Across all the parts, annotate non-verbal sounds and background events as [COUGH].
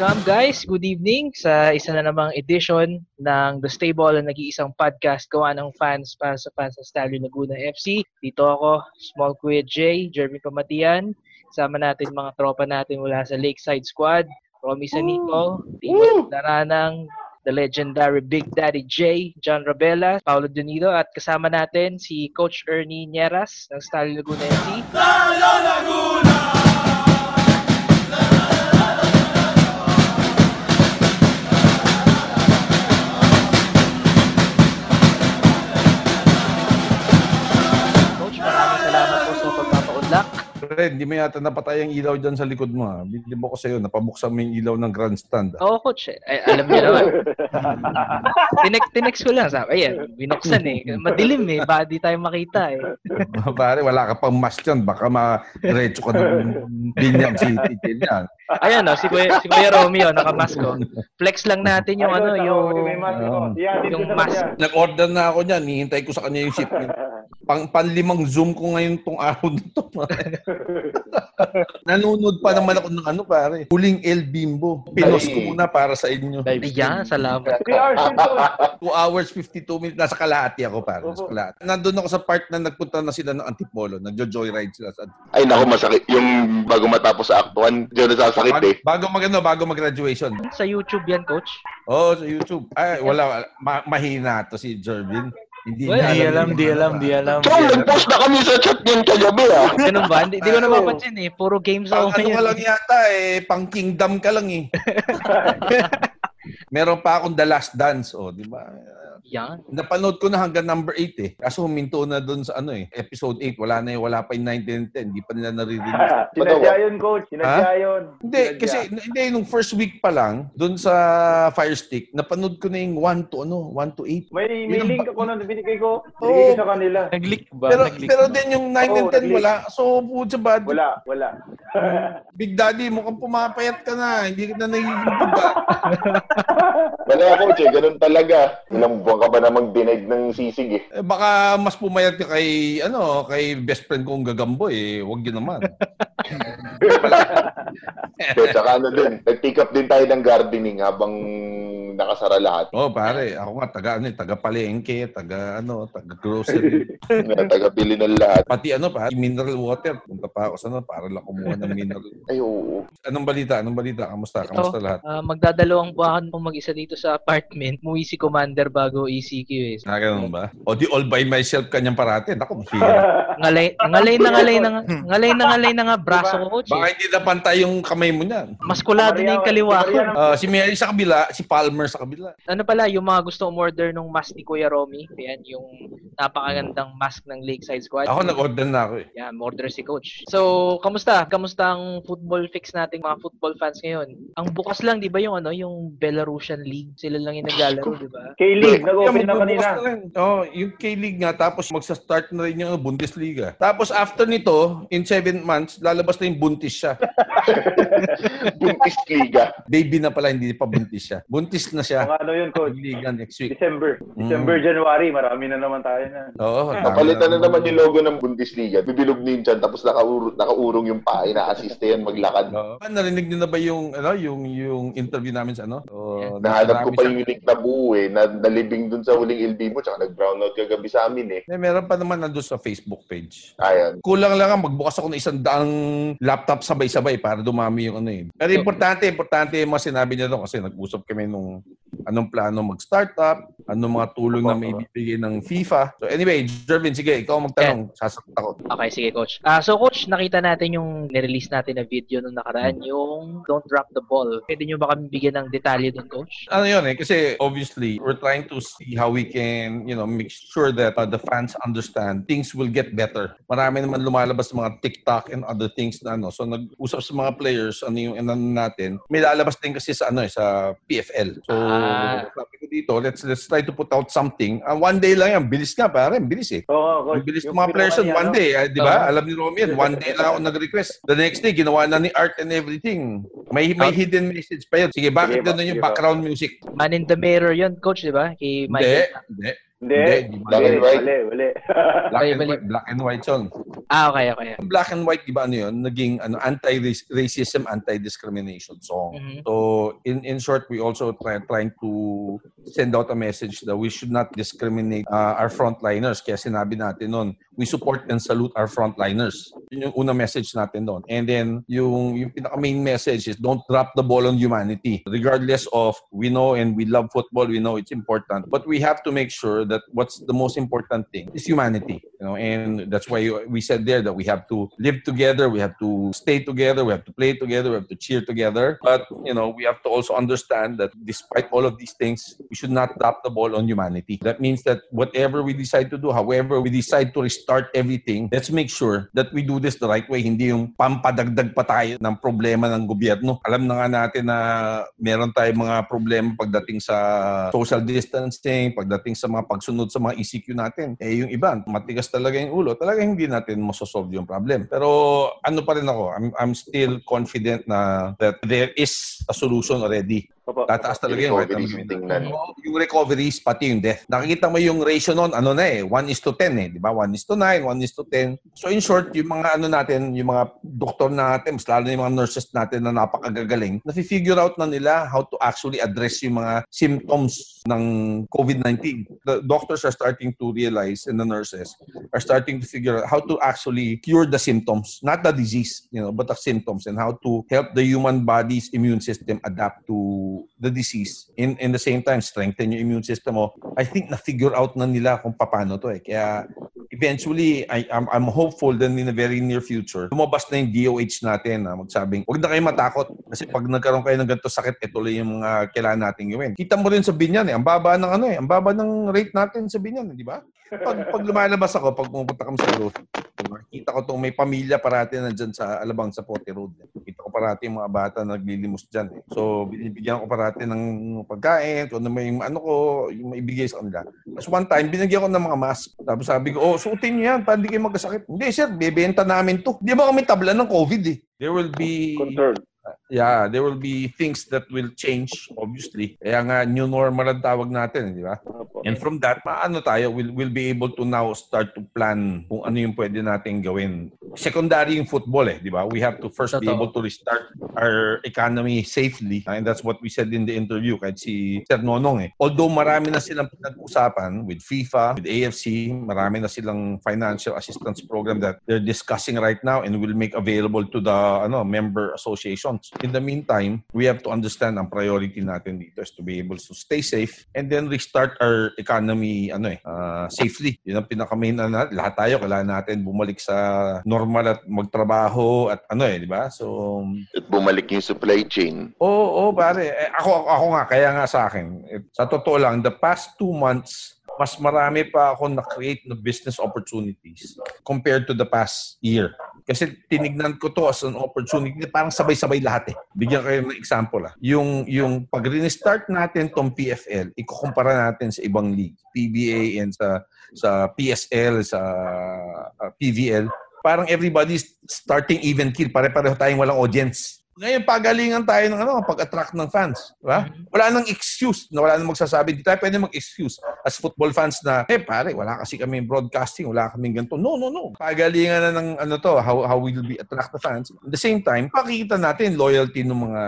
Welcome guys, good evening sa isa na namang edition ng The Stable na nag-iisang podcast gawa ng fans para sa fans ng Stallion Laguna FC. Dito ako, Small Kuya J, Jeremy Pamatian. Sama natin mga tropa natin mula sa Lakeside Squad. Romy Sanico, Timo Daranang, the legendary Big Daddy J, John Rabela, Paulo Dunido, at kasama natin si Coach Ernie Nieras ng Stallion Laguna FC. Stallion Laguna! Red, hindi mo yata napatay ang ilaw dyan sa likod mo. Ha? Bili mo ko sa'yo, napabuksan mo yung ilaw ng grandstand. Oo, oh, coach. Ay, alam niyo naman. [LAUGHS] tinex, tinex ko lang. Sabi, ayan, binuksan eh. Madilim eh. Baka di tayo makita eh. [LAUGHS] Pare, wala ka pang mask yan. Baka ma-recho ka ng binyag si Titil yan. Ayan no, si Kuya, si Kuya Romeo, naka-mask ko. Flex lang natin yung ano, yung, uh, yung mask. Nag-order na ako niyan. Hihintay ko sa kanya yung shipment. [LAUGHS] Pang panlimang zoom ko ngayon tong araw na to. [LAUGHS] Nanonood pa naman ako ng ano pare. Huling El Bimbo. Pinos ko muna para sa inyo. Ayan, salamat. 2 hours 52 minutes. Nasa Kalahati ako pare. Nasa Kalahati. Nandun ako sa part na nagpunta na sila ng Antipolo. Nagjo-joyride sila sa Ay naku, masakit. Yung bago matapos sa Act 1, diyan nasasakit bago, eh. Bago mag ano, bago mag-graduation. Sa YouTube yan, coach? Oo, oh, sa YouTube. Ay, wala. Ma- mahina to si Jervin. Hindi well, di alam, di alam, di alam. So, nag-post na kami sa chat niyan kagabi ah. [LAUGHS] Ganun ba? Hindi, ko napapansin eh. Puro games ako ngayon. Ano ka lang yata eh, pang kingdom ka lang eh. [LAUGHS] Meron pa akong The Last Dance, oh, di ba? Yan. Napanood ko na hanggang number 8 eh. Kaso huminto na doon sa ano eh. Episode 8. Wala na eh. Wala pa yung 9 and 10. Hindi pa nila naririnig. [LAUGHS] Sinadya yun, coach. Sinadya yun. Hindi. Sinadya. Kasi hindi, nung first week pa lang, doon sa Fire Stick, napanood ko na yung 1 to ano, 1 to 8. May, may link ako na binigay ko. Binigay ko sa kanila. Nag-leak ba? Pero, Nag-leak pero din yung 9 oh, and 10 wala. So, sa bad. Wala, wala. [LAUGHS] Big Daddy, mukhang pumapayat ka na. Hindi ka na nagiging Wala, coach eh. Ganun talaga. Ilang buwan ka ba namang side ng sisig eh. eh. Baka mas pumayat ka kay, ano, kay best friend kong gagambo eh. Huwag yun naman. [LAUGHS] so, tsaka ano din, nag-pick up din tayo ng gardening habang nakasara lahat. Oh, pare, ako nga taga ano, eh, taga palengke, taga ano, taga grocery. [LAUGHS] taga bili ng lahat. Pati ano pa, mineral water. Punta pa ako sa ano, para lang kumuha ng mineral. [LAUGHS] Ay, oo. Anong balita? Anong balita? Kamusta? Kamusta Ito, lahat? Uh, magdadalawang buwan pong mag-isa dito sa apartment. Muwi si Commander bago ECQ eh. Ah, ganun ba? O di all by myself kanyang parati. Naku, mahirap. [LAUGHS] ngalay, ngalay na ngalay na nga, ngalay na ngalay na nga braso ko, coach. Baka hindi na pantay yung kamay mo niyan. Maskulado na yung kaliwa ko. Uh, si Mary sa kabila, si Palmer sa kabila. Ano pala, yung mga gusto umorder nung mask ni Kuya Romy, yan, yung napakagandang mask ng Lakeside Squad. Ako nag-order na ako eh. Yan, order si Coach. So, kamusta? Kamusta ang football fix nating mga football fans ngayon? Ang bukas lang, di ba yung ano, yung Belarusian League? Sila lang yung naglalaro, di ba? K-League, nag-open na kanina. Oh, yung K-League nga, tapos magsa-start na rin yung Bundesliga. Tapos after nito, in 7 months, lalabas na yung buntis siya. [LAUGHS] buntis Liga. Baby na pala, hindi pa buntis siya. Buntis na siya. Mga ano yun, coach? Liga next week. December. December, mm. January, marami na naman tayo na. Oo. Napalitan na naman yung logo ng Bundesliga. Bibilog din dyan, tapos nakaurong, nakaurong yung paa, na-assist yan maglakad. Oo. Narinig niyo na ba yung, ano, yung, yung interview namin sa ano? So, yeah. Nahanap ko pa yung link na buo eh, na nalibing dun sa huling LB mo, tsaka nag-brownout kagabi sa amin eh. May meron pa naman nandun sa Facebook page. Ayan. Kulang lang ang magbukas ako ng isang daang laptop sabay-sabay para dumami yung ano eh. Pero importante, importante yung mga sinabi niya doon kasi nag-usap kami nung anong plano mag-startup, anong mga tulong na may bibigay ng FIFA. So anyway, Jervin, sige, ikaw magtanong. Yeah. Sasagot ako. Okay, sige, Coach. Uh, so, Coach, nakita natin yung nirelease natin na video nung nakaraan, yung Don't Drop the Ball. Pwede nyo ba kami bigyan ng detalye doon, Coach? Ano yun eh, kasi obviously, we're trying to see how we can, you know, make sure that uh, the fans understand things will get better. Marami naman lumalabas mga TikTok and other things na ano. So, nag-usap sa mga players, ano yung ano natin. May lalabas din kasi sa ano eh, sa PFL. So, ah. sabi ko dito, let's let's try to put out something. Uh, one day lang yan. Bilis nga, pare. Bilis eh. Oo, oh, oh, bilis ng mga players yun. One day. Uh, di ba? Uh, Alam ni Romy yan. One day lang ako nag-request. The next day, ginawa na ni Art and everything. May may hidden message pa yun. Sige, bakit ganun yung background music? Man in the Mirror yun, coach, di ba? Kay Hindi, hindi. Hindi. Hindi. Black and white. Wali, wali. Black and white, black and white yun. Ah, okay, okay. Black and white, di ba ano yun? Naging ano, anti-racism, anti-discrimination song. Mhm. So, in in short, we also try trying to send out a message that we should not discriminate uh, our frontliners. Kaya sinabi natin noon, we support and salute our frontliners. Yun yung unang message natin doon. And then, yung, yung pinaka-main message is don't drop the ball on humanity. Regardless of, we know and we love football, we know it's important. But we have to make sure that what's the most important thing is humanity. You know, and that's why we said there that we have to live together, we have to stay together, we have to play together, we have to cheer together. But, you know, we have to also understand that despite all of these things, we should not drop the ball on humanity. That means that whatever we decide to do, however we decide to restart everything, let's make sure that we do this the right way. Hindi yung pampadagdag pa tayo ng problema ng gobyerno. Alam na nga natin na meron tayong mga problema pagdating sa social distancing, pagdating sa mga pagsunod sa mga ECQ natin. Eh yung iba, matigas talaga yung ulo. Talaga hindi natin masosolve yung problem. Pero ano pa rin ako, I'm, I'm still confident na that there is a solution already. Opo. Tataas talaga yung tingnan. Oo, Yung recoveries, pati yung death. Nakikita mo yung ratio nun, ano na eh, 1 is to 10 eh, di ba? 1 is to 9, 1 is to 10. So in short, yung mga ano natin, yung mga doktor natin, mas lalo na yung mga nurses natin na napakagagaling, nafi-figure out na nila how to actually address yung mga symptoms ng COVID-19. The doctors are starting to realize and the nurses are starting to figure out how to actually cure the symptoms, not the disease, you know, but the symptoms and how to help the human body's immune system adapt to the disease. In in the same time, strengthen yung immune system mo. I think na-figure out na nila kung paano to eh. Kaya eventually, I, I'm, I'm hopeful that in the very near future, lumabas na yung DOH natin na magsabing, huwag na kayo matakot kasi pag nagkaroon kayo ng ganito sakit, ito lang yung mga kailangan natin gawin. Kita mo rin sa Binyan eh, ang baba ng ano eh, ang baba ng rate natin sa Binyan, eh, di ba? Pag, pag lumalabas ako, pag pumunta kami sa Grove, diba? kita ko itong may pamilya parati na dyan sa Alabang sa Pote Road. Ko parati yung mga bata na naglilimos dyan. Eh. So, binibigyan ko parati ng pagkain, kung ano may ano ko, yung maibigay sa kanila. Tapos one time, binigyan ko ng mga mask. Tapos sabi ko, oh, suotin niyo yan, para hindi kayo magkasakit. Hindi, sir, bebenta namin to. Hindi ba kami tabla ng COVID eh. There will be Concern. yeah, there will be things that will change, obviously. Kaya nga, new normal ang tawag natin, di ba? And from that, maano tayo, we'll, we'll be able to now start to plan kung ano yung pwede natin gawin. Secondary yung football eh, di ba? We have to first be Totoo. able to restart our economy safely. And that's what we said in the interview kahit si Sir Nonong eh. Although marami na silang pinag-usapan with FIFA, with AFC, marami na silang financial assistance program that they're discussing right now and will make available to the ano member associations. In the meantime, we have to understand ang priority natin dito is to be able to stay safe and then restart our economy ano eh ah, safely. Yun ang pinaka-main na natin. Lahat tayo kailangan natin bumalik sa normal at magtrabaho at ano eh, di ba? So At bumalik yung supply chain. Oo, oh, pare. Eh, ako, ako nga, kaya nga sa akin. Eh, sa totoo lang, the past two months, mas marami pa ako na-create na business opportunities compared to the past year. Kasi tinignan ko to as an opportunity, parang sabay-sabay lahat eh. Bigyan kayo ng example ah. Yung, yung pag restart natin tong PFL, ikukumpara natin sa ibang league, PBA and sa, sa PSL, sa uh, PVL, parang everybody's starting even kill. Pare-pareho tayong walang audience. Ngayon, pagalingan tayo ng ano, pag-attract ng fans. Di ba? Wala nang excuse na wala nang magsasabi. Di tayo pwede mag-excuse as football fans na, eh pare, wala kasi kami broadcasting, wala kaming ganito. No, no, no. Pagalingan na ng ano to, how, how we will be attract the fans. At the same time, pakita natin loyalty ng mga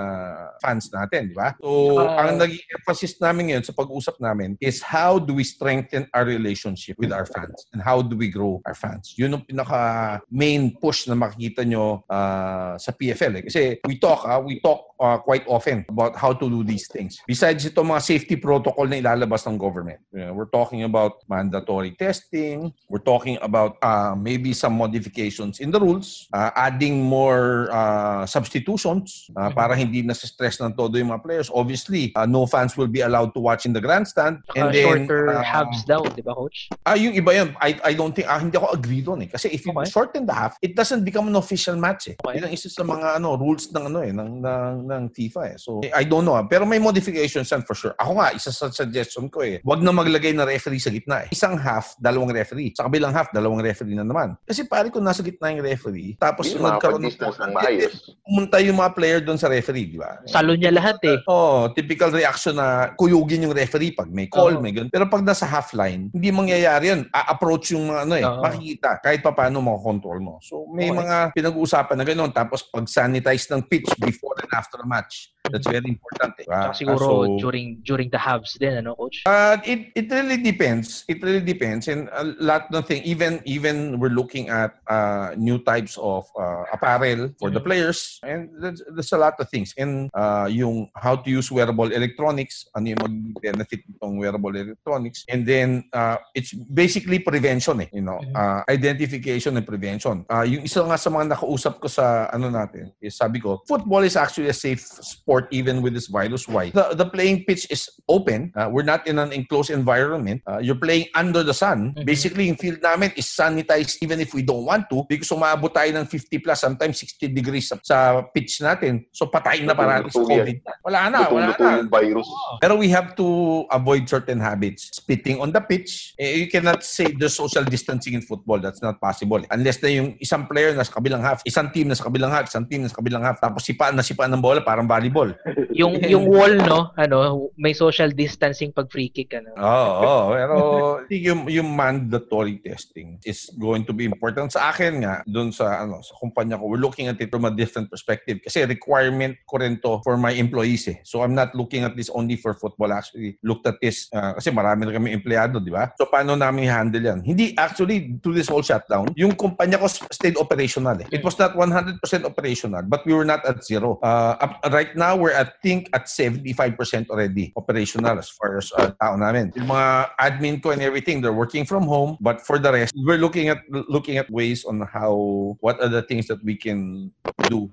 fans natin, di ba? So, Ah. ang naging emphasis namin ngayon sa pag-usap namin is how do we strengthen our relationship with our fans and how do we grow our fans. Yun ang pinaka main push na makikita nyo ah, sa PFL. Eh. Kasi we talk, ah, we talk ah, quite often about how to do these things. Besides ito mga safety protocol na ilalabas ng government. You know, we're talking about mandatory testing. We're talking about ah, maybe some modifications in the rules. ah, adding more ah, substitutions ah, para hindi na stress ng todo yung mga players. Obviously, ah, no fans will be allowed to watch in the grandstand. Uh, shorter ah, halves daw, di ba, coach? Ah, yung iba yun, I, I don't think, ah, hindi ako agree doon eh. Kasi if you Okay. shorten the half, it doesn't become an official match eh. Okay. Yun ang isa sa mga ano, rules ng ano eh, ng, ng, ng ng FIFA eh. So, I don't know. ah. Pero may modifications yan for sure. Ako nga, isa sa suggestion ko eh, wag na maglagay na referee sa gitna eh. Isang half, dalawang referee. Sa kabilang half, dalawang referee na naman. Kasi pare kung nasa gitna yung referee, tapos Hindi nagkaroon ng ng maayos. pumunta yung mga player doon sa referee, di ba? Salo niya lahat eh. Oh, typical reaction na kuyugin yung referee pag may call, Oo. may ganun. Pero pag nasa half line, hindi mangyayari yun. A-approach yung mga ano eh, Oo. makikita kahit pa paano makakontrol mo. So may Okay. mga pinag-uusapan na gano'n. Tapos pag sanitize ng pitch before and after a match. That's very important eh. Ah, siguro so, during during the halves din, ano, coach? Uh, it it really depends. It really depends, and a lot of thing. Even even we're looking at uh, new types of uh, apparel for the Mhm. players, and there's, there's a lot of things. And uh, yung how to use wearable electronics, ano yung mag-benefit ng wearable electronics, and then uh, it's basically prevention eh. You know, Mhm. uh, identification and prevention. Uh, yung isa nga sa mga nakausap ko sa ano natin is sabi ko, football is actually a safe sport even with this virus. Why? The, the playing pitch is open. Uh, we're not in an enclosed environment. Uh, you're playing under the sun. Mhm. Basically, yung field namin is sanitized even if we don't want to because umabot tayo ng 50 plus, sometimes 60 degrees sa, sa pitch natin. So patay na parati sa Luto yan. COVID. Wala na, wala na. yung virus. Pero we have to avoid certain habits. Spitting on the pitch, eh, you cannot say there's social distancing in football. That's not possible. Unless na yung isang player na sa kabilang half, isang team na sa kabilang half, isang team na sa kabilang half, tapos sipaan na sipaan ng bola, parang volleyball. [LAUGHS] Yung yung wall, no, ano, may social distancing pag free kick, ano. Oo, oo. Pero [LAUGHS] I think yung, yung mandatory testing is going to be important. Sa akin nga, dun sa, ano, sa kumpanya ko, we're looking at it from a different perspective. Kasi requirement ko rin to for my employees eh. So I'm not looking at this only for football. Actually, looked at this, uh, kasi marami na kami empleyado, di ba? So paano namin handle yan? Hindi, actually, to this whole shutdown, yung kumpanya ko stayed operational eh. It was not 100% operational, but we were not at zero. Uh, up, right now, we're at, think, at 75% already operational as far as uh, tao namin. Yung mga admin ko and everything, they're working from home. But for the rest, we're looking at looking at ways on how, what are the things that we can do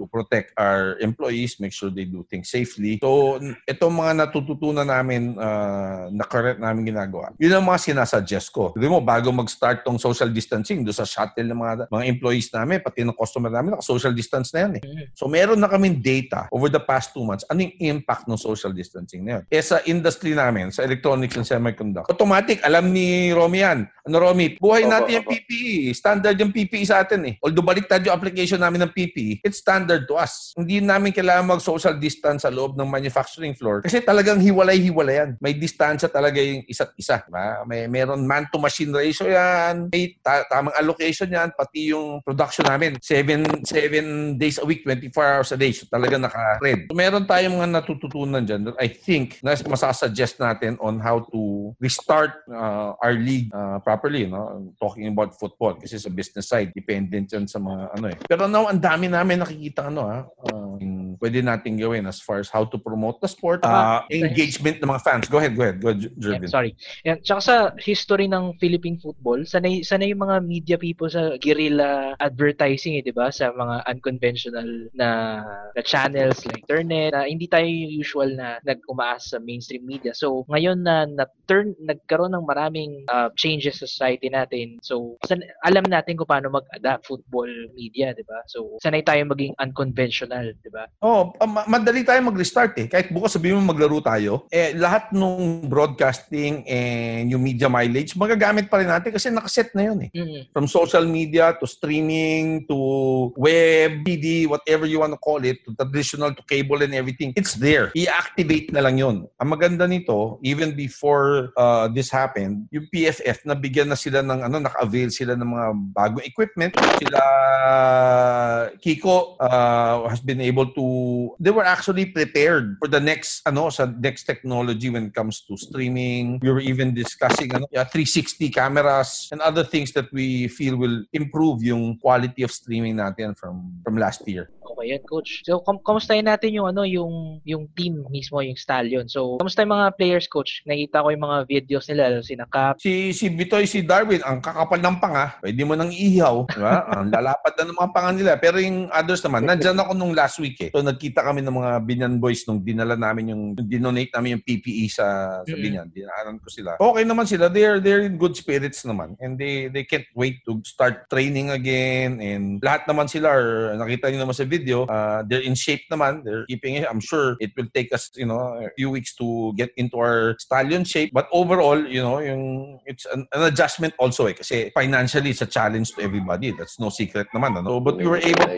to protect our employees, make sure they do things safely. So, n- itong mga natututunan namin uh, na current namin ginagawa, yun ang mga sinasuggest ko. Hindi mo, bago mag-start tong social distancing, do sa shuttle ng mga, mga employees namin, pati ng customer namin, naka-social distance na yan eh. So, meron na kaming data over the past two months, ano yung impact ng social distancing na yun. Eh, sa industry namin, sa electronics and semiconductor, automatic, alam ni Romy yan. Ano, Romy? Buhay Opo, natin yung opo. PPE. Standard yung PPE sa atin eh. Although baliktad yung application namin ng PPE, it's standard to us. Hindi namin kailangan mag-social distance sa loob ng manufacturing floor kasi talagang hiwalay-hiwalay yan. May distansya talaga yung isa't isa. Diba? May meron man-to-machine ratio yan. May ta- tamang allocation yan. Pati yung production namin. Seven, seven days a week, 24 hours a day. So talaga naka-red. So, meron tayong mga natututunan dyan I think na masasuggest natin on how to restart uh, our league uh, properly. No? Talking about football kasi sa business side, dependent yan sa mga ano eh. Pero now, ang dami namin nakikita ano ha, uh, yung pwede natin gawin as far as how to promote the sport, uh, engagement ng mga fans. Go ahead, go ahead. Go, J- Yeah, Jervin. sorry. Yan. Tsaka sa history ng Philippine football, sanay, sanay yung mga media people sa guerrilla advertising, eh, di ba? Sa mga unconventional na, na channels like internet, na hindi tayo yung usual na nag-umaas sa mainstream media. So, ngayon na, na turn, nagkaroon ng maraming uh, changes sa society natin. So, san, alam natin kung paano mag-adapt football media, di ba? So, sanay tayo maging unconventional, di ba? Oh, ah, ma- madali tayo mag-restart eh. Kahit bukas sabihin mo maglaro tayo, eh lahat nung broadcasting and yung media mileage, magagamit pa rin natin kasi nakaset na yun eh. Mm. From social media to streaming to web, PD, whatever you want to call it, to traditional to cable and everything, it's there. I-activate na lang yun. Ang maganda nito, even before uh, this happened, yung PFF, nabigyan na sila ng ano, naka-avail sila ng mga bagong equipment. Sila Kiko uh, has been able to they were actually prepared for the next ano sa next technology when it comes to streaming. We were even discussing ano, yeah, 360 cameras and other things that we feel will improve yung quality of streaming natin from from last year. Yan, coach. So, kum kamustahin natin yung ano, yung yung team mismo, yung stallion. So, kamusta yung mga players, coach? Nakita ko yung mga videos nila, si Cap. Si si Bitoy, si Darwin, ang kakapal ng panga, pwede mo nang ihaw, di ba? [LAUGHS] ang lalapad na ng mga panga nila. Pero yung others naman, nandyan ako nung last week eh. So nagkita kami ng mga Binyan boys nung dinala namin yung, yung dinonate namin yung PPE sa, sa Mm. Binyan. Dinaanan ko sila. Okay naman sila. They're, they're in good spirits naman. And they they can't wait to start training again. And lahat naman sila, are, nakita niyo naman sa video, video. Uh, they're in shape naman. They're keeping it. I'm sure it will take us, you know, a few weeks to get into our stallion shape. But overall, you know, yung it's an, an adjustment also eh. Kasi financially, it's a challenge to everybody. That's no secret naman. Ano? But we were able to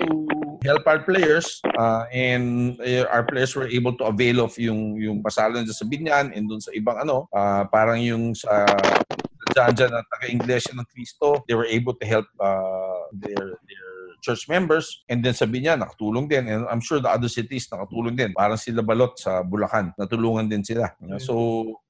help our players uh, and uh, our players were able to avail of yung yung pasalo dyan sa Binyan and dun sa ibang ano uh, parang yung sa dyan na taga-English ng Cristo they were able to help uh, their their church members and then sa Binyan nakatulong din. And I'm sure the other cities nakatulong din. Parang sila Balot sa Bulacan. Natulungan din sila. So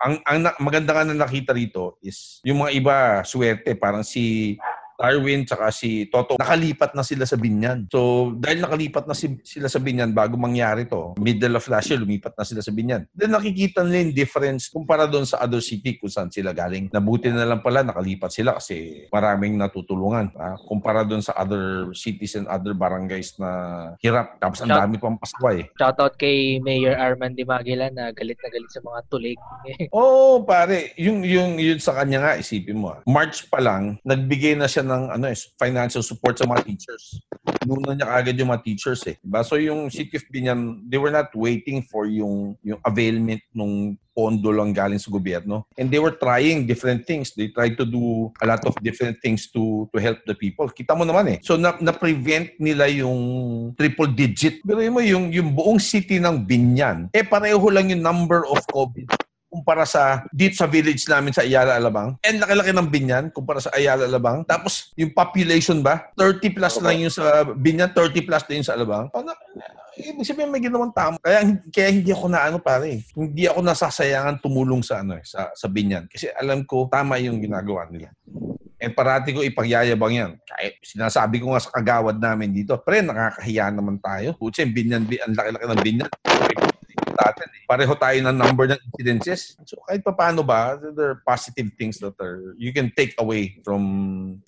ang ang na, maganda nga na nakita rito is yung mga iba swerte. Parang si Darwin tsaka si Toto, nakalipat na sila sa Binyan. So, dahil nakalipat na si, sila sa Binyan bago mangyari to, middle of last year, lumipat na sila sa Binyan. Then nakikita nila yung difference kumpara doon sa other city kung saan sila galing. Nabuti na lang pala, nakalipat sila kasi maraming natutulungan. Ha? Kumpara doon sa other cities and other barangays na hirap. Tapos ang dami pang pasaway. Shoutout kay Mayor Arman Di Maguila na galit na galit sa mga tulig. [LAUGHS] Oo, oh, pare. Yung, yung, yun sa kanya nga, isipin mo. ah. March pa lang, nagbigay na siya ng ano, eh, financial support sa mga teachers. Nuna niya agad yung mga teachers eh. Diba? So yung City of Binyan, they were not waiting for yung, yung availment nung pondo lang galing sa gobyerno. And they were trying different things. They tried to do a lot of different things to to help the people. Kita mo naman eh. So na, na-prevent nila yung triple digit. Pero mo yung, yung buong city ng Binyan, eh pareho lang yung number of COVID kumpara sa dito sa village namin sa Ayala Alabang. And laki-laki ng Binyan kumpara sa Ayala Alabang. Tapos yung population ba, 30 plus lang yung sa Binyan, 30 plus din sa Alabang. Ano, ibig sabihin may ginawang tama. Kaya, kaya hindi ako na ano pare. Hindi ako nasasayangan tumulong sa ano eh, sa, sa Binyan. Kasi alam ko tama yung ginagawa nila. And parati ko ipagyayabang yan. Kahit sinasabi ko nga sa kagawad namin dito, pre, nakakahiya naman tayo. Putsi, yung binyan, bi- ang laki-laki ng binyan. Natin, eh. Pareho tayo ng number ng incidences. So kahit pa paano ba, there are positive things that are you can take away from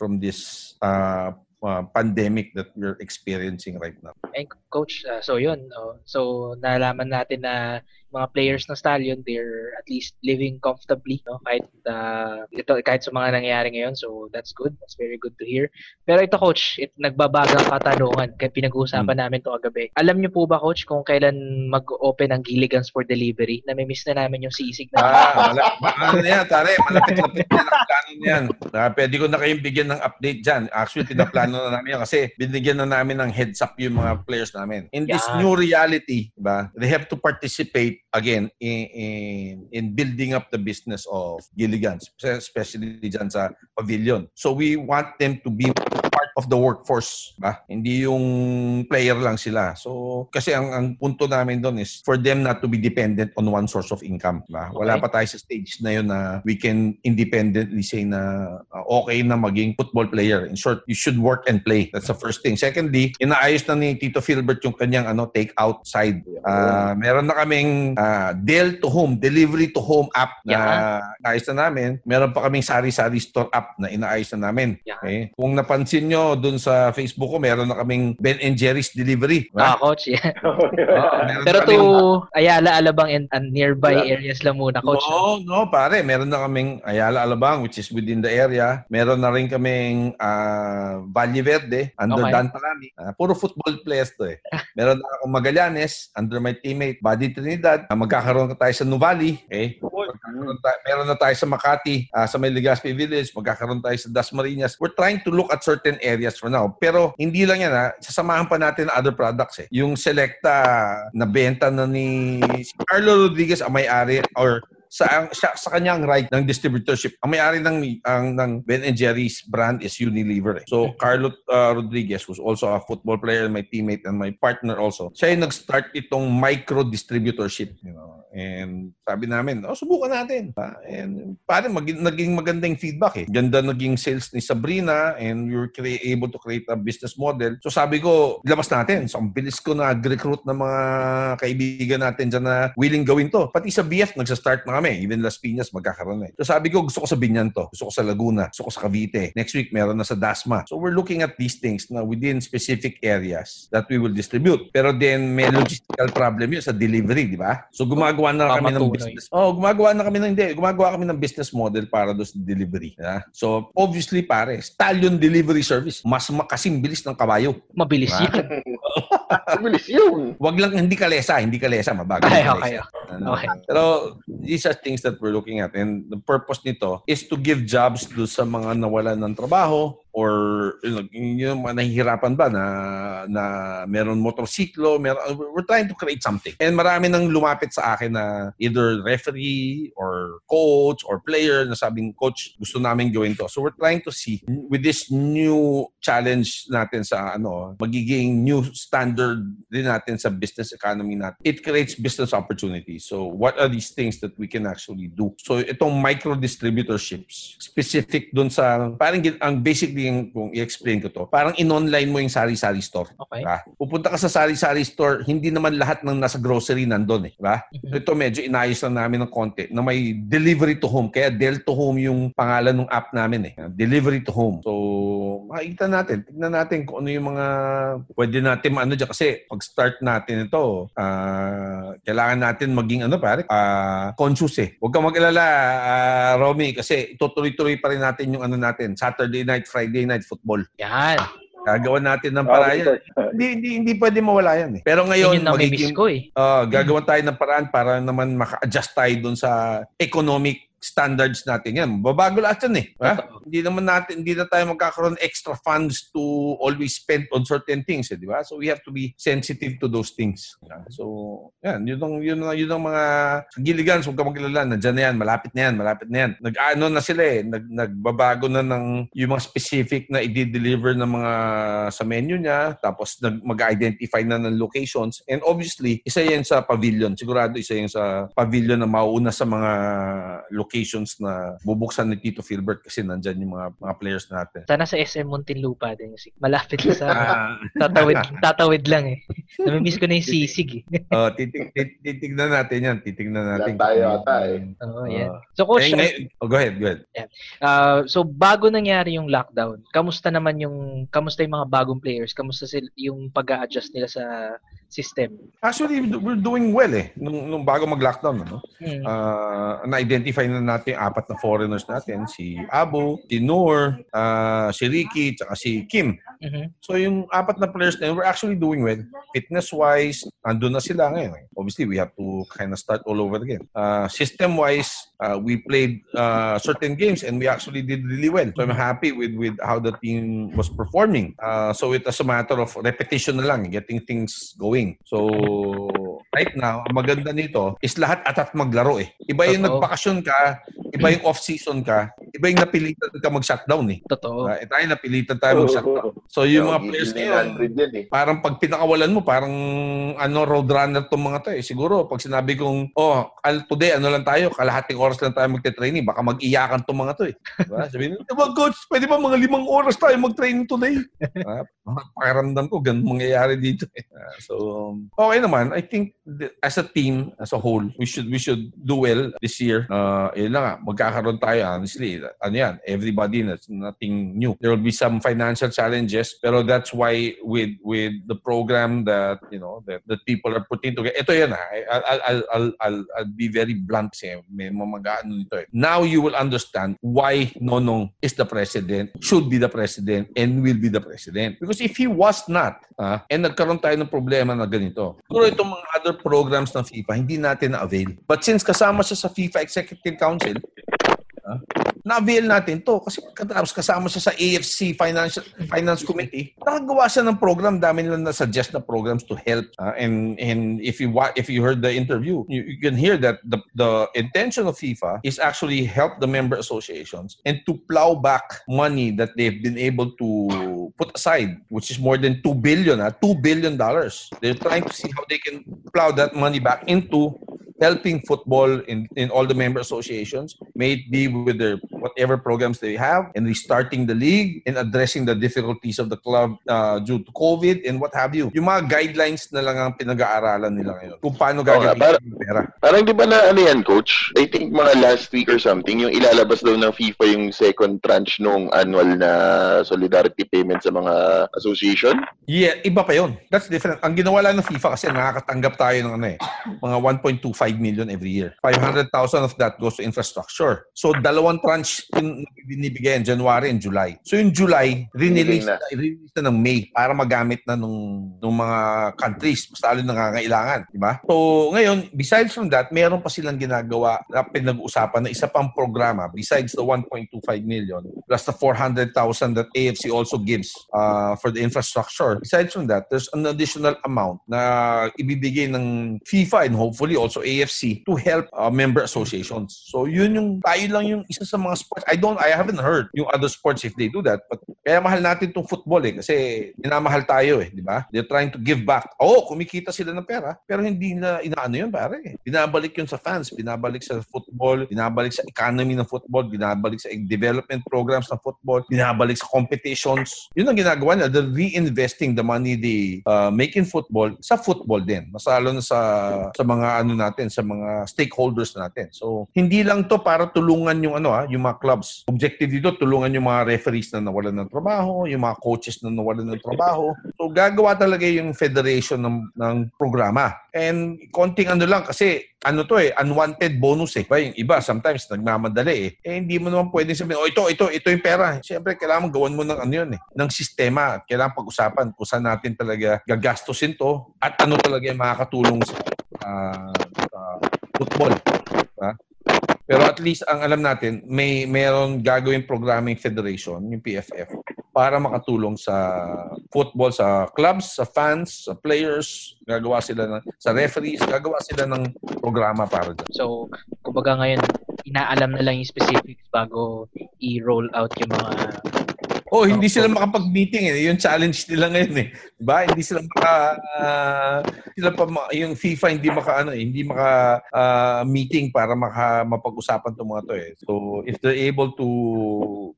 from this uh, uh, pandemic that we're experiencing right now. And coach, uh, so yun. oh. so nalaman natin na mga players ng Stallion, they're at least living comfortably, no? Kahit uh, ito kahit sa mga nangyayari ngayon. So that's good. That's very good to hear. Pero ito coach, it nagbabagang katanungan kaya pinag-uusapan namin to kagabi. Alam niyo po ba coach kung kailan mag-open ang Gilligans for delivery? Nami-miss na namin yung sisig na. Ah, wala. Ano na yan, tare? Malapit-lapit na ang plano niyan. Ah, pwede ko na kayong bigyan ng update dyan. Actually, pinaplano na namin yan kasi binigyan na namin ng heads up yung mga players namin. In this Yan. new reality, diba, they have to participate again in, in, in building up the business of Gilligan's, especially dyan sa pavilion. So we want them to be of the workforce, ba? Hindi yung player lang sila. So kasi ang ang punto namin doon is for them not to be dependent on one source of income, ba? Wala Okay. pa tayo sa stage na yun na we can independently say na uh, okay na maging football player. In short, you should work and play. That's the first thing. Secondly, inaayos na ni Tito Philbert yung kanyang ano take out side. Ah, meron na kaming ah, Del to home, delivery to home app na inaayos na namin. Meron pa kaming sari-sari store app na inaayos na namin. Yan. Okay? Kung napansin nyo dun sa Facebook ko, meron na kaming Ben and Jerry's delivery. Ah, coach, [LAUGHS] yeah. Oo, meron Pero to kaming- Ayala, Alabang, and, and nearby Yeah. areas lang muna, coach. No, no, pare. Meron na kaming Ayala Alabang, which is within the area. Meron na rin kaming ah, Valle Verde, under Okay. Dan Palami. Ah, puro football players to eh. [LAUGHS] Meron na akong Magallanes, under my teammate, Buddy Trinidad. Ah, magkakaroon ka tayo sa Nuvali. Okay? Magkakaroon tayo, meron na tayo sa Makati, ah, sa may Legazpi Village. Magkakaroon tayo sa Dasmariñas. We're trying to look at certain areas for now. Pero hindi lang yan ha. Sasamahan pa natin other products eh. Yung Selecta na benta na ni Carlo Rodriguez ang may-ari or sa ang siya, sa kanyang right ng distributorship. Ang may-ari ng ang ng Ben and Jerry's brand is Unilever. Eh. So Carlo uh, Rodriguez who's also a football player, my teammate and my partner also. Siya yung nag-start itong micro distributorship, you know. And sabi namin, oh, subukan natin. Ah, And parang maging, naging magandang feedback eh. Ganda naging sales ni Sabrina and we were crea- able to create a business model. So sabi ko, labas natin. So ang bilis ko na recruit ng mga kaibigan natin dyan na willing gawin to. Pati sa BF, nagsa-start na kami. Marami. Even Las Piñas magkakaroon eh. So sabi ko, gusto ko sa Binyan to. Gusto ko sa Laguna. Gusto ko sa Cavite. Next week, meron na sa Dasma. So we're looking at these things na within specific areas that we will distribute. Pero then, may logistical problem yun sa delivery, di ba? So gumagawa na kami ng business. Oh, gumagawa na kami ng hindi, gumagawa kami ng business model para doon sa delivery. Yeah? So obviously pare, stallion delivery service, mas makasing bilis ng kabayo. Mabilis Ah. yan. [LAUGHS] Mabilis yun. Wag lang hindi kalesa, hindi kalesa, mabagal. Ay, kalesa. okay. Ano? Okay. Pero these things that we're looking at. And the purpose nito is to give jobs do sa mga nawalan ng trabaho or you know, nahihirapan ba na na meron motorsiklo, meron, we're trying to create something. And marami nang lumapit sa akin na either referee or coach or player na sabing coach gusto namin gawin to. So we're trying to see with this new challenge natin sa ano, magiging new standard din natin sa business economy natin. It creates business opportunities. So what are these things that we can actually do? So itong micro distributorships, specific dun sa, parang ang basically yung, kung i-explain ko to, parang in-online mo yung sari-sari store. Okay. Diba? Pupunta ka sa sari-sari store, hindi naman lahat ng nasa grocery nandun eh. Diba? Mhm. Ito medyo inayos lang namin ng konti na may delivery to home. Kaya Del to home yung pangalan ng app namin eh. Delivery to home. So, makikita natin. Tignan natin kung ano yung mga pwede natin ano dyan. Kasi pag start natin ito, ah, kailangan natin maging ano pare, ah, conscious eh. Huwag kang mag-alala, ah, Romy, kasi itutuloy-tuloy pa rin natin yung ano natin, Saturday night, Friday night football. Yan. Gagawan natin ng Ah, paraan. Hindi, hindi, hindi pwede mawala yan eh. Pero Yun ngayon, yung nami-miss magiging, ko eh. Ah, gagawan tayo ng paraan para naman maka-adjust tayo dun sa economic standards natin yan. Babago lahat yan eh. Ha? Hindi naman natin, hindi na tayo magkakaroon extra funds to always spend on certain things, eh, di ba? So we have to be sensitive to those things. So, yan, yun ang, yun ang, yun ang mga giligan, huwag ka magkilala, nandyan na yan, malapit na yan, malapit na yan. Nag-ano na sila eh, nag, nagbabago na ng yung mga specific na i-deliver ng mga sa menu niya, tapos nag, mag-identify na ng locations. And obviously, isa yan sa pavilion. Sigurado isa yan sa pavilion na mauuna sa mga locations na bubuksan ni Tito Filbert kasi nandyan yung mga, mga players natin. Sana sa SM Muntinlupa din. kasi Malapit lang sa [LAUGHS] Ah, tatawid, tatawid lang eh. Namimiss ko na yung sisig eh. [LAUGHS] oh, titig, tit- titignan natin yan. Titignan natin. Yan tayo ata eh. Oo, yan. Ah. So, coach, Eh, ngay- oh, go ahead, go ahead. ah, so bago nangyari yung lockdown, kamusta naman yung, kamusta yung mga bagong players? Kamusta sila, yung pag-a-adjust nila sa system? Actually, we're doing well eh. Nung, nung bago mag-lockdown, ano? Hmm. Ah, na-identify na natin yung apat na foreigners natin. Si Abo, si Noor, ah, si Ricky, tsaka si Kim. Mhm. So yung apat na players na yun, we're actually doing well. Fitness-wise, andun na sila ngayon. Obviously, we have to kind of start all over again. Uh, system-wise, uh, we played uh, certain games and we actually did really well. So I'm happy with with how the team was performing. Uh, so it was a matter of repetition na lang, getting things going. So right now, ang maganda nito is lahat atat maglaro eh. Iba yung Totoo. nagbakasyon ka, iba yung off-season ka, iba yung napilitan ka mag-shutdown eh. Totoo. Uh, tayo napilitan tayo mag-shutdown. So yung mga players ngayon, 900 yan eh. parang pag pinakawalan mo, parang ano, road runner tong mga to eh. Siguro, pag sinabi kong, oh, al- today, ano lang tayo, kalahating oras lang tayo magte-training, baka mag-iyakan tong mga to eh. Diba? Sabihin, diba, coach, pwede ba mga limang oras tayo mag-training today? Ah, Pakiramdam ko, ganun mangyayari dito. Ah, so, okay naman. I think th- as a team, as a whole, we should we should do well this year. Uh, yun lang nga, magkakaroon tayo, honestly. Ano yan, everybody, that's nothing new. There will be some financial challenges, pero that's why with with the program that, you know, that, that people are putting together. Ito yan ha, I'll, I'll, I'll, I'll, I'll, I'll be very blunt kasi may mamagaano nito eh. Now you will understand why Nonong is the president, should be the president, and will be the president. Because if he was not, ah, and nagkaroon tayo ng problema na ganito, siguro itong mga other programs ng FIFA, hindi natin na-avail. But since kasama siya sa FIFA Executive Council, ah, na-avail natin to kasi katapos kasama siya sa AFC Financial Finance Committee nakagawa siya ng program. Dami nila na suggest na programs to help ah, and and if you if you heard the interview you, you can hear that the the intention of FIFA is actually help the member associations and to plow back money that they've been able to put aside which is more than 2 billion ah, 2 billion dollars. They're trying to see how they can plow that money back into helping football in, in all the member associations, may it be with their whatever programs they have and restarting the league and addressing the difficulties of the club uh, due to COVID and what have you. Yung mga guidelines na lang ang pinag-aaralan nila ngayon. Kung paano gagamitin para- yung pera. Parang di ba na ano yan, coach? I think mga last week or something, yung ilalabas daw ng FIFA yung second tranche nung annual na solidarity payment sa mga association. Yeah, iba pa yun. That's different. Ang ginawa lang ng FIFA kasi nakakatanggap tayo ng ano eh, mga 1.25 million every year. 500,000 of that goes to infrastructure. So, dalawang tranche yung binibigay in January and July. So, yung July, rinelease na. na, release na ng May para magamit na nung, nung mga countries mas lalo nangangailangan. Di ba? So, ngayon, besides from that, meron pa silang ginagawa na pinag-uusapan na isa pang programa besides the 1.25 million plus the 400,000 that AFC also gives uh, for the infrastructure. Besides from that, there's an additional amount na ibibigay ng FIFA and hopefully also AFC to help uh, member associations. So yun yung tayo lang yung isa sa mga sports. I don't I haven't heard yung other sports if they do that. But kaya mahal natin tong football eh kasi minamahal tayo eh, di ba? They're trying to give back. Oo, kumikita sila ng pera, pero hindi na inaano yun pare. Binabalik yun sa fans, binabalik sa football, binabalik sa economy ng football, binabalik sa development programs ng football, binabalik sa competitions. Yun ang ginagawa nila. They're reinvesting the money they uh, make in football sa football din. Mas lalo na sa, sa mga ano natin, sa mga stakeholders natin. So, hindi lang to para tulungan yung ano ha, yung mga clubs. Objective dito, tulungan yung mga referees na nawalan ng trabaho, yung mga coaches na nawalan ng trabaho. So, gagawa talaga yung federation ng, ng programa. And konting ano lang kasi ano to eh, unwanted bonus eh. Pa yung iba sometimes nagmamadali eh. Eh hindi mo naman pwedeng sabihin, oh ito, ito, ito yung pera. Siyempre kailangan gawan mo ng ano yun eh, ng sistema. Kailangan pag-usapan kung saan natin talaga gagastusin to at ano talaga yung makakatulong sa, ah, sa football. Diba? Pero at least ang alam natin, may meron gagawin programming federation, yung PFF, para makatulong sa football, sa clubs, sa fans, sa players, gagawa sila ng, sa referees, gagawa sila ng programa para dyan. So, kumbaga ngayon, inaalam na lang yung specifics bago i-roll out yung mga Oh, hindi sila makapag-meeting eh. Yung challenge nila ngayon eh. 'Di ba? Hindi sila maka ah, sila pa ma- yung FIFA hindi maka ano eh, hindi maka ah, meeting para maka mapag-usapan tong mga to eh. So, if they're able to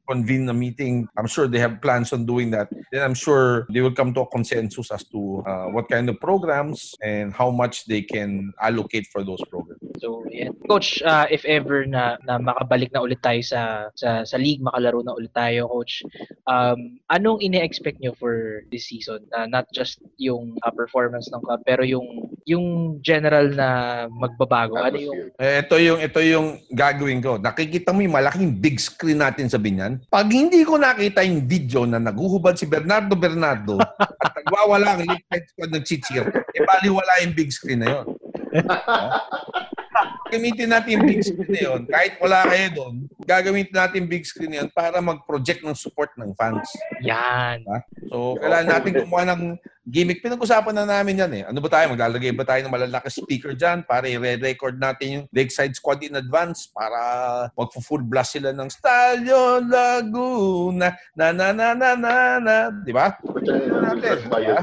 convene a meeting, I'm sure they have plans on doing that. Then I'm sure they will come to a consensus as to ah, what kind of programs and how much they can allocate for those programs. So, yan. Coach, uh, if ever na, na makabalik na ulit tayo sa, sa, sa league, makalaro na ulit tayo, Coach, um, anong ine-expect nyo for this season? Uh, not just yung uh, performance ng club, pero yung yung general na magbabago. Ano yung... Eh, ito yung ito yung gagawin ko. Nakikita mo yung malaking big screen natin sa binyan. Pag hindi ko nakita yung video na naguhubad si Bernardo Bernardo [LAUGHS] at nagwawala ang night squad ng chichir, eh baliwala yung big screen na yun. [LAUGHS] Gamitin natin yung big screen na yun. Kahit wala kayo doon, gagamitin natin big screen na yun para mag-project ng support ng fans. Yan. So, kailangan natin gumawa ng gimmick. Pinag-usapan na namin yan eh. Ano ba tayo? Maglalagay ba tayo ng malalaki speaker dyan para i-record natin yung Lakeside Squad in advance para mag-full blast sila ng Stallion Laguna na na na na na na. Di ba? diba?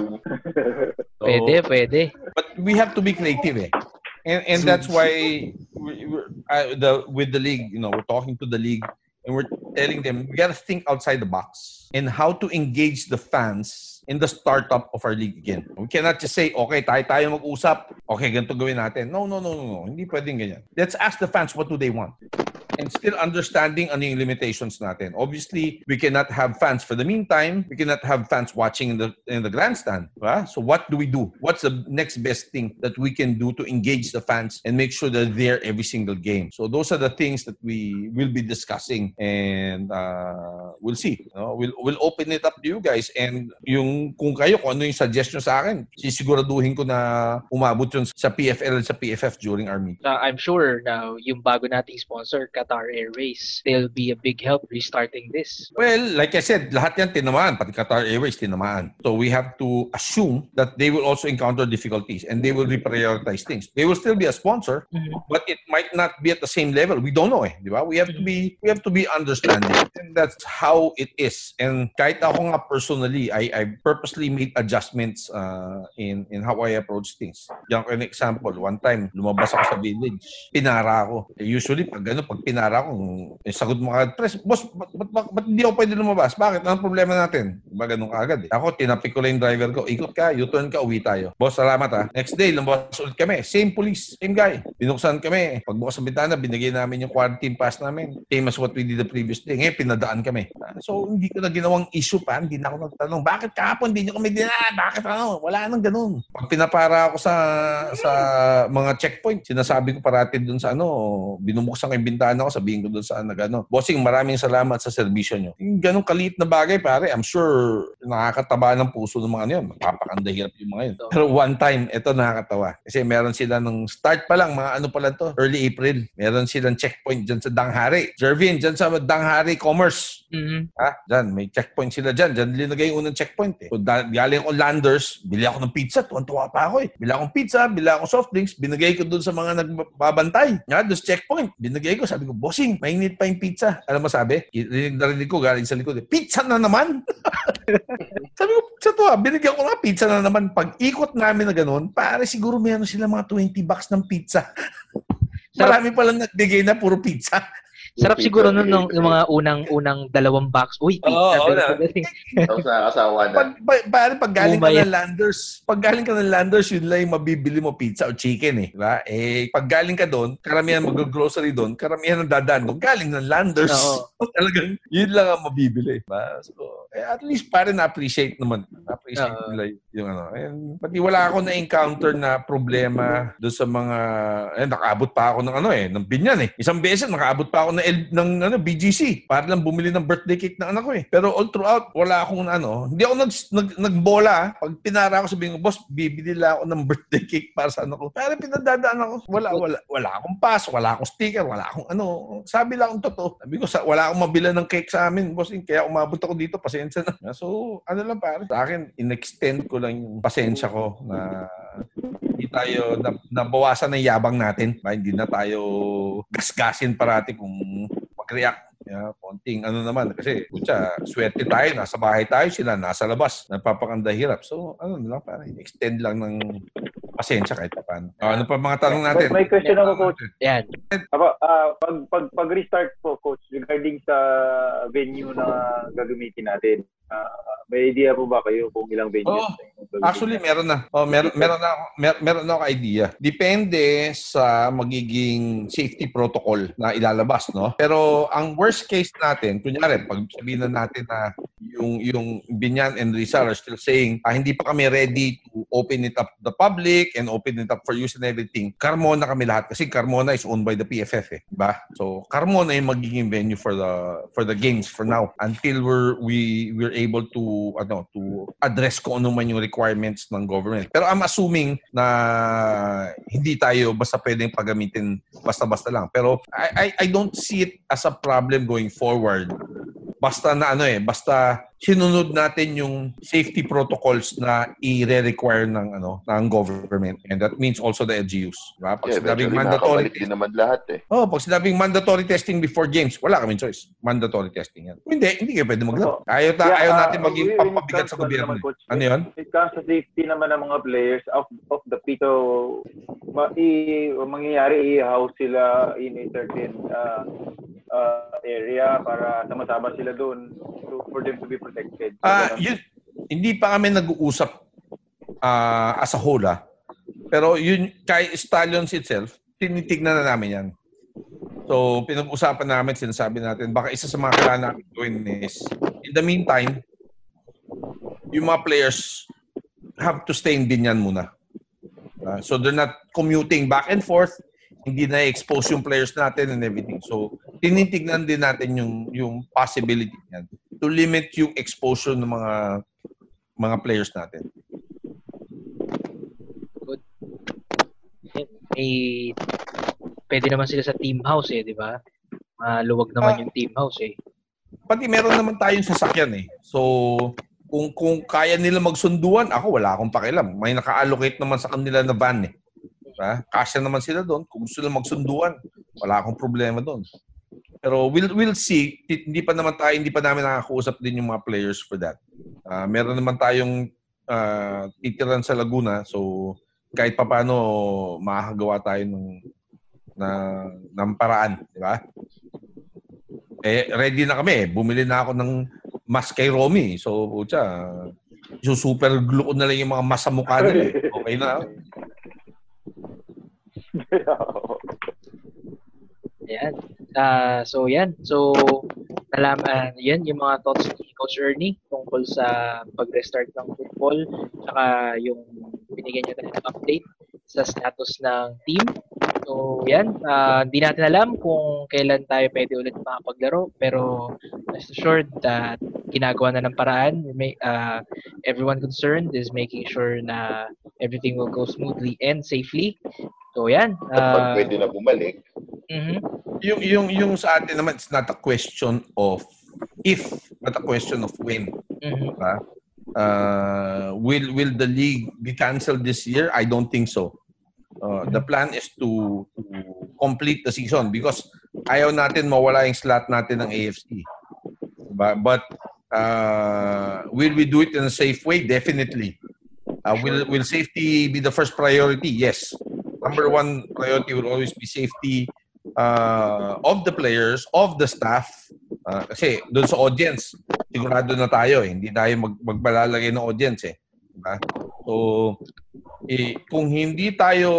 Pwede, pwede. But we have to be creative eh. And and that's why [LAUGHS] we, uh, the with the league, you know, we're talking to the league and we're telling them we gotta think outside the box and how to engage the fans in the startup of our league again. We cannot just say, okay, tayo tayo mag-usap. Okay, ganito gawin natin. No, no, no, no, no. Hindi pwedeng ganyan. Let's ask the fans what do they want and still understanding ano yung limitations natin. Obviously, we cannot have fans for the meantime. We cannot have fans watching in the in the grandstand. Diba? So what do we do? What's the next best thing that we can do to engage the fans and make sure they're there every single game? So those are the things that we will be discussing and uh, we'll see. You know? We'll we'll open it up to you guys and yung kung kayo kung ano yung suggestion sa akin, sisiguraduhin ko na umabot yun sa PFL at sa PFF during our meeting. Uh, I'm sure na yung bago nating sponsor, Qatar Airways, they'll be a big help restarting this. Well, like I said, lahat yan tinamaan, pati Qatar Airways tinamaan. So we have to assume that they will also encounter difficulties and they will reprioritize things. They will still be a sponsor, but it might not be at the same level. We don't know eh, di ba? We have to be we have to be understanding. And that's how it is. And kahit ako nga personally, I I purposely made adjustments uh, in in how I approach things. Yan ko an example, one time lumabas ako sa village, pinara ako. Usually pag ano, pag pinara ko. Eh, sagot mo agad, Pres, boss, ba't, ba't, ba't, ba't hindi ako pwede lumabas? Bakit? Anong problema natin? Diba ganun ka agad eh. Ako, tinapik ko lang yung driver ko. Ikot ka, U-turn ka, uwi tayo. Boss, salamat ha. Next day, lumabas ulit kami. Same police, same guy. Binuksan kami. Pagbukas ng bintana, binigay namin yung quarantine pass namin. Same as what we did the previous day. Ngayon, pinadaan kami. Ah, So, hindi ko na ginawang issue pa. Hindi na ako nagtanong, bakit kahapon hindi nyo kami dinaan? Bakit ano? Wala nang ganun. Pag pinapara ako sa sa mga checkpoint, sinasabi ko parati dun sa ano, binubuksan ko bintana ko, sabihin ko dun sa nag ano, bossing, maraming salamat sa serbisyo nyo. Yung ganun kaliit na bagay, pare, I'm sure nakakataba ng puso ng mga yun. Magpapakanda hirap yung mga yun. Pero one time, ito nakakatawa. Kasi meron sila nung start pa lang, mga ano pa lang to, early April. Meron silang checkpoint dyan sa Danghari. Jervin, dyan sa Danghari Commerce. Mhm. Ha? Dyan, may checkpoint sila dyan. Dyan linagay yung unang checkpoint eh. So, da- galing ako Landers, bili ako ng pizza. Tuwan-tuwa pa ako eh. Bili akong pizza, bili akong soft drinks, binigay ko dun sa mga nagbabantay. Nga, doon checkpoint. Binigay ko, sabi ko, bossing, mainit pa yung pizza. Alam mo sabi? Rinig na rinig ko galing sa likod. eh, Pizza na naman! [LAUGHS] sabi ko, sa to ah, binigyan ko nga pizza na naman. Pag ikot namin na ganun, pare siguro meron sila mga 20 bucks ng pizza. [LAUGHS] Marami palang nagbigay na puro pizza. Sarap siguro nun nung yung mga unang-unang dalawang box. Uy, pizza. Oo, oo pero na. [LAUGHS] Tapos nakakasawa na. Pag, pag, pare, pag galing ka ng Landers, pag galing ka ng Landers, yun lang yung mabibili mo pizza o chicken eh. Diba? Eh, pag galing ka doon, karamihan [LAUGHS] mag-grocery doon, karamihan ang dadaan doon, galing ng Landers. Oo. [LAUGHS] Talagang, yun lang ang mabibili. Diba? So, at least pare na-appreciate naman. Na-appreciate Oo. nila yung ano. And, pati wala ako na-encounter na problema doon sa mga, eh, nakaabot pa ako ng ano eh, ng binyan eh. Isang beses, nakaabot pa ako ng, L- ng ano, BGC para lang bumili ng birthday cake ng anak ko eh. Pero all throughout, wala akong ano, hindi ako nag, nag, nagbola. Pag pinara ako, sabihin ko, boss, bibili lang ako ng [LAUGHS] birthday cake para sa anak ko. Pero pinadadaan ako, wala, wala, wala akong pass, wala akong sticker, wala akong ano. Sabi lang akong totoo. Sabi ko, sa, wala akong mabila ng cake sa amin, boss. Kaya umabot ako dito, pasensya na. [LAUGHS] So, ano lang pare, sa akin, in-extend ko lang yung pasensya ko na hindi tayo na, nabawasan ng yabang natin. Hindi na tayo gasgasin parati kung mag-react. Yeah, konting ano naman kasi kutsa, swerte tayo, nasa bahay tayo sila, nasa labas, napapakanda hirap. So, ano lang para extend lang ng pasensya kahit pa paano. Ah, ano pa mga tanong natin? May question ako, coach. Yan. Aba, ah, pag, pag, pag restart po, coach, regarding sa venue na gagamitin natin, may idea po ba kayo kung ilang venues? Gagamitin Actually, meron na. Oh, meron meron na ako, mer, meron na ako idea. Depende sa magiging safety protocol na ilalabas, no? Pero ang worst case natin, kunyari, pag sabihin na natin na yung yung Binyan and Rizal are still saying, ah, hindi pa kami ready to open it up to the public and open it up for use and everything. Carmona kami lahat kasi Carmona is owned by the PFF, eh, ba? So, Carmona yung magiging venue for the for the games for now until we're we we're able to ano to address kung ano man yung requirements ng government. Pero I'm assuming na hindi tayo basta pwedeng pagamitin basta-basta lang. Pero I, I I don't see it as a problem going forward. Basta na ano eh, basta sinunod natin yung safety protocols na i-require ng ano ng government and that means also the LGUs. Diba? Pag Yeah, sinabing mandatory din naman lahat eh. Oh, pag sinabing mandatory testing before games, wala kaming choice. Mandatory testing yan. Hindi, hindi kayo pwede maglaro. Ayaw, ta- Yeah, ayaw ah, natin maging it pampabigat comes sa to gobyerno. naman, eh. coach, Ano yun? It comes sa safety naman ng mga players off off the pitch, so, ma, i, mangyayari i-house sila in a certain uh, uh, area para sama-sama sila doon to, for them to be protected. So, Ah, ganun. yun, hindi pa kami nag-uusap ah, as a whole, ah. Pero yun, kay Stallions itself, tinitignan na namin yan. So, pinag-usapan namin, sinasabi natin, baka isa sa mga kailangan namin gawin is, in the meantime, yung mga players have to stay in Binyan muna. Ah, so, they're not commuting back and forth. Hindi na expose yung players natin and everything. So, tinitignan din natin yung, yung possibility yan to limit yung exposure ng mga mga players natin. May, pwede naman sila sa team house eh, di ba? Maluwag naman Ah. yung team house eh. Pati meron naman tayong sasakyan eh. So, kung kung kaya nila magsunduan, ako wala akong pakialam. May naka-allocate naman sa kanila na van eh. Diba? Kasya naman sila doon. Kung gusto nila magsunduan, wala akong problema doon. Pero we'll we'll see. Hindi pa naman tayo hindi pa namin nakakausap din yung mga players for that. Ah, meron naman tayong ah, titiran sa Laguna. So kahit papaano makakagawa tayo ng na ng paraan, di ba? Eh, ready na kami. Bumili na ako ng mask kay Romy. So, pucha, so super glue ko na lang yung mga mas sa mukha nila. eh. [LAUGHS] Okay na. Ayan. Ah, so yan. So alam ah, yan yung mga thoughts ni Coach Ernie tungkol sa pag-restart ng football saka yung binigyan niya tayo ng update sa status ng team. So yan, ah, hindi natin alam kung kailan tayo pwede ulit makapaglaro pero rest assured that ginagawa na ng paraan. May, ah, everyone concerned is making sure na everything will go smoothly and safely. So yan. At pag ah, pwede na bumalik, mhm. Yung, yung, yung sa atin naman, it's not a question of if, but a question of when. Mhm. Diba? Uh, will will the league be canceled this year? I don't think so. Uh, the plan is to, to complete the season because ayaw natin mawala yung slot natin ng AFC. Diba? But uh, will we do it in a safe way? Definitely. Uh, will will safety be the first priority? Yes. Number one priority will always be safety uh, of the players, of the staff. Uh, kasi doon sa audience, sigurado na tayo eh. Hindi tayo mag magbalalagay ng audience eh. Diba? So, eh, kung hindi tayo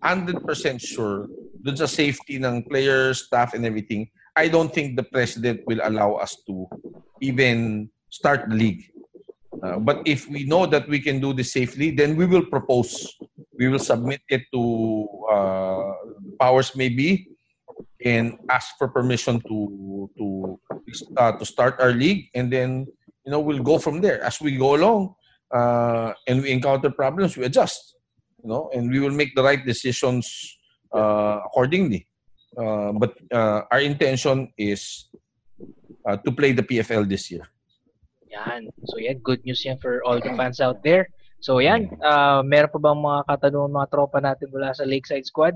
100% sure doon sa safety ng players, staff, and everything, I don't think the president will allow us to even start the league. Uh, but if we know that we can do this safely, then we will propose. We will submit it to uh, powers maybe and ask for permission to to uh, to start our league, and then you know we'll go from there as we go along. Uh, and we encounter problems, we adjust. You know, and we will make the right decisions uh, accordingly. Uh, but uh, our intention is uh, to play the PFL this year. Yan. So yan, good news yan for all the fans out there. So yan, uh, meron pa bang mga katanungan mga tropa natin mula sa Lakeside Squad?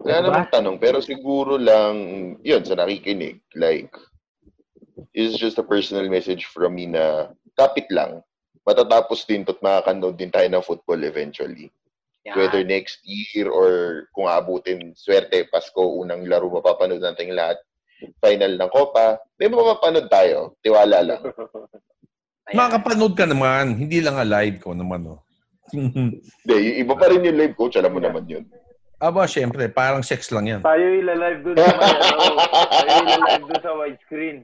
Wala Diba? namang tanong, pero siguro lang, yun, sa nakikinig, like, is just a personal message from me na kapit lang, matatapos din to't makakanood din tayo ng football eventually. Yan. Whether next year or kung aabutin, swerte, Pasko, unang laro, mapapanood natin lahat. Final ng Copa, may mapapanood tayo. Tiwala lang. Ayan. Makakapanood ka naman, hindi lang alive ko naman. Oh. [LAUGHS] Hindi, yung iba pa rin yung live coach, alam mo naman yun. Aba, syempre, parang sex lang yan. Tayo ilalive dun sa [LAUGHS] may, ano, tayo ilalive sa widescreen.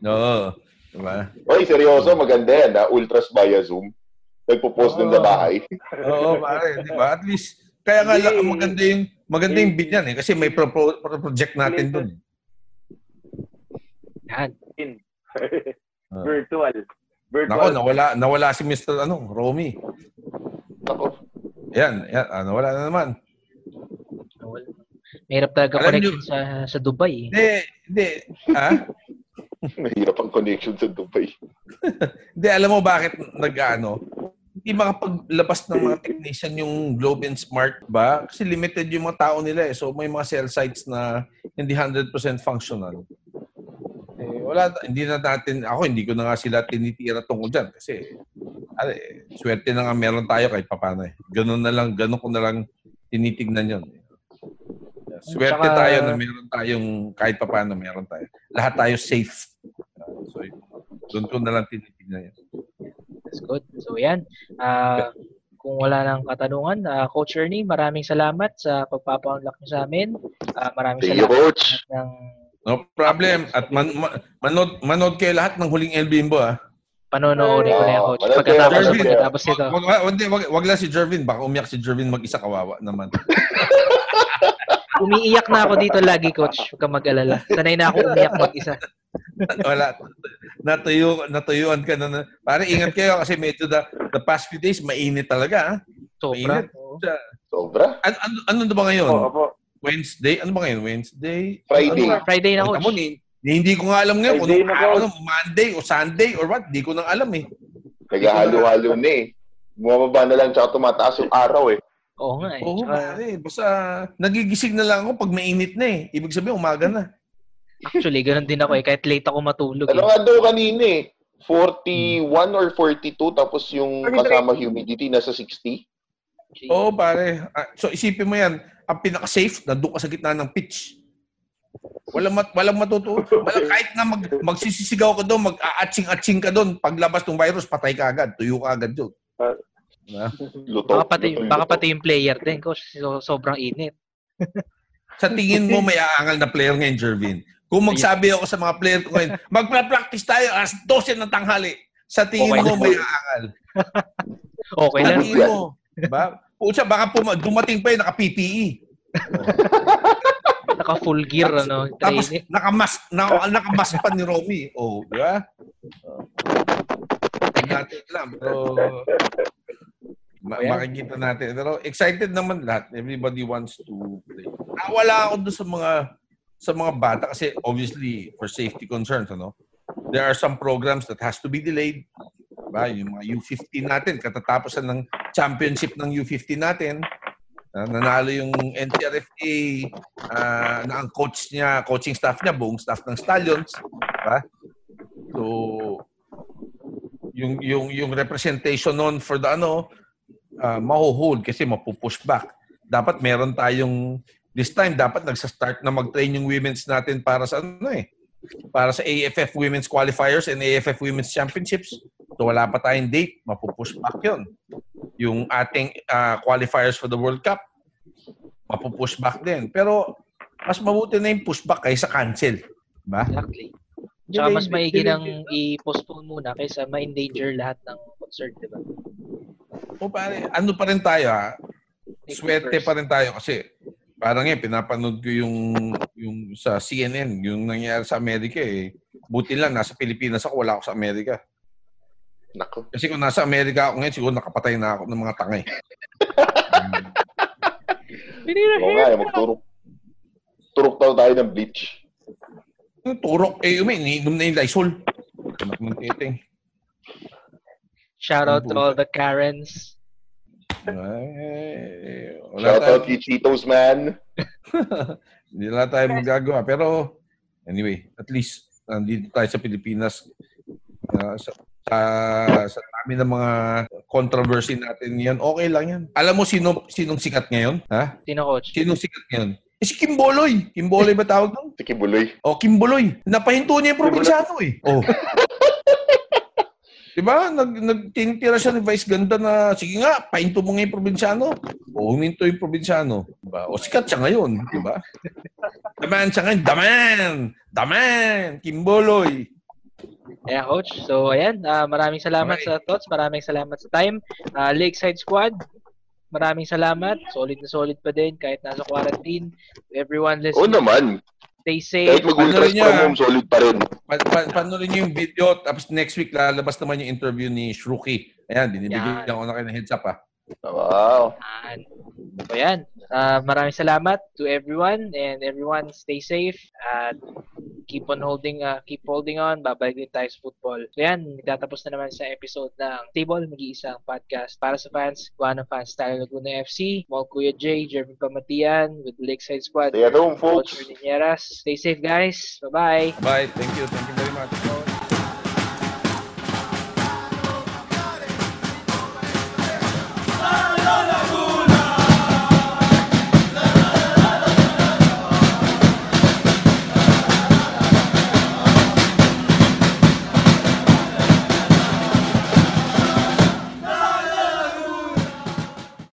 Oo. Diba? Oy, seryoso, maganda yan, ha? Ultras via Zoom. Nagpo-post dun sa bahay. [LAUGHS] Oo, pare, di ba? At least, kaya nga lang, Hindi. maganda yung, maganda yung bid yan eh. Kasi may pro- pro- project natin dun. Yan. Ah. [LAUGHS] Virtual. Virtual. Nako, nawala, nawala si Mr. Ano, Romy. Ako, Yan, yan, ah, nawala na naman. Wala. Mahirap talaga Alam connection sa sa Dubai. Eh. Hindi, hindi. Ha? Mahirap ang connection sa Dubai. Hindi, alam mo bakit nag-ano? Hindi makapaglabas ng mga technician yung Globe and Smart ba? Kasi limited yung mga tao nila eh. So may mga cell sites na hindi 100% functional. Eh, wala, hindi na natin, ako hindi ko na nga sila tinitira tungkol dyan. Kasi, ale, swerte na nga meron tayo kahit papano eh. Ganun na lang, ganun ko na lang tinitignan yun. Swerte Tsaka- tayo na meron tayong kahit papano meron tayo. Lahat tayo safe. Uh, doon ko na lang tinitignan yun. That's good. So yan. Ah, kung wala nang katanungan, ah, Coach Ernie, maraming salamat sa pagpapa-unlock niyo sa amin. Ah, maraming Thank you, salamat coach. ng No problem. At man, ma- manood, manood kayo lahat ng huling El Bimbo ah. panonoodin ko na yan, Coach. Pagkatapos, pagkatapos nito. Wag, wag, wag, wag, wag lang si Jervin. Baka umiyak si Jervin mag-isa kawawa naman. [LAUGHS] Umiiyak na ako dito lagi, Coach. Huwag kang mag-alala. Sanay na ako umiyak mag-isa. Wala. Natuyo, natuyuan ka na. Pare, ingat kayo kasi medyo the, the past few days, mainit talaga. ah. Sobra. Mainit. Sobra. Ano, ano, ano na ba ngayon? Oo, opo. Wednesday? Ano ba ngayon? Wednesday? Friday. Ano ba? Friday na, Coach. mo, ni, ni- hindi ko nga alam ngayon kung Friday anong na, ano, Monday o Sunday or what. Hindi ko nang alam eh. Naghahalo-halo na eh. Bumababa na lang tsaka tumataas yung araw eh. Oo nga eh. Oo, Tsaka, pare. Basta nagigising na lang ako pag mainit na eh. Ibig sabihin, umaga na. actually, ganun din ako eh. Kahit late ako matulog Ano eh. nga daw kanina eh. 41 or 42 tapos yung kasama humidity nasa 60. Oo, pare. Ah, so isipin mo yan, ang pinaka-safe, nandun ka sa gitna ng pitch. Walang mat, walang matutuwa. Walang [LAUGHS] kahit na mag, magsisisigaw ka doon, mag-aatsing-atsing ka doon, paglabas ng virus, patay ka agad, tuyo ka agad doon. Diba? Luto. Baka pati, luto, baka luto. pati yung player din, coach. So, sobrang init. [LAUGHS] Sa tingin mo may aangal na player ngayon, Jervin? Kung magsabi ako sa mga player ko ngayon, [LAUGHS] magpa-practice tayo alas 12 ng tanghali. Sa tingin Okay mo may aangal. [LAUGHS] Okay Sa lang. tingin mo. Diba? Pucha, baka puma- dumating pa yun, naka-PPE. Naka full gear, ano, Tapos training. nakamas, naka, nakamas pa ni Romy. Oh, di ba? Tingnan natin lang. Pero ma- makikita natin. Pero excited naman lahat. Everybody wants to play. Nawala ako doon sa mga sa mga bata kasi obviously for safety concerns ano there are some programs that has to be delayed ba yung mga U15 natin katatapusan ng championship ng U15 natin Ah, nanalo yung NCRFA ah, na ang coach niya, coaching staff niya, buong staff ng Stallions, ba? So yung yung yung representation noon for the ano uh, mahuhold kasi mapupush back. Dapat meron tayong this time dapat nagsa-start na mag-train yung women's natin para sa ano eh para sa AFF Women's Qualifiers and AFF Women's Championships. So wala pa tayong date, mapupush back 'yon. Yung ating ah, qualifiers for the World Cup, mapupush back din. Pero mas mabuti na yung pushback kaysa cancel. Ba? Exactly. Tsaka mas maigi nang i-postpone muna kaysa ma-endanger lahat ng concert, di ba? O pare, ano pa rin tayo ha? Swerte pa rin tayo kasi parang eh, pinapanood ko yung, yung sa CNN, yung nangyayari sa Amerika eh. Buti lang, nasa Pilipinas ako, wala ako sa Amerika. Nako. Kasi kung nasa Amerika ako ngayon, siguro nakapatay na ako ng mga tangay. Oo nga, eh, magturok. Turok daw tayo ng bleach. Turok, eh, umi, iniinom na yung Lysol. Anak ng titing. Shout out to all the Karens. Ay, wala Shout tayo, out kay Cheetos, man. [LAUGHS] hindi na tayo magagawa. Pero, anyway, at least, nandito tayo sa Pilipinas. Uh, sa, sa, sa dami ng mga controversy natin yan, okay lang yan. Alam mo sino sinong sikat ngayon? Ha? Sino, coach? Sinong sikat ngayon? Eh, si Kimboloy. Kimboloy ba tawag doon? Si Kibuloy. O, Kimboloy. Napahinto niya yung probinsyano eh. Oh. [LAUGHS] Diba? Nag, nagtinitira siya ni Vice Ganda na, sige nga, pahinto mo nga yung probinsyano. O, huminto yung probinsyano. Diba? O, sikat siya ngayon. Diba? [LAUGHS] Daman siya ngayon. Daman! Daman! Kimboloy. Yeah, coach. So, ayan. ah, maraming salamat Okay. sa thoughts. Maraming salamat sa time. Ah, Lakeside Squad, maraming salamat. Solid na solid pa din kahit nasa quarantine. Everyone Oo listening, naman. Stay Kahit safe. mag-ultras Ano rin niya? from home, solid pa rin. Pa, pa, panoorin niyo yung video. Tapos next week, lalabas naman yung interview ni Shruki. Ayan, binibigyan Yan. ko na kayo ng heads up ah. Wow. Yan. So, yan. Ah, maraming salamat to everyone and everyone stay safe at keep on holding uh, keep holding on. Babalik din tayo sa football. So yan, nagtatapos na naman sa episode ng Table, mag-iisang podcast para sa fans, Guano fans, Tayo Laguna FC, Mall Kuya J, Jeremy Pamatian with Lakeside Squad. Stay at home, folks. Coach. Stay safe guys. Bye-bye. Bye. Thank you. Thank you very much.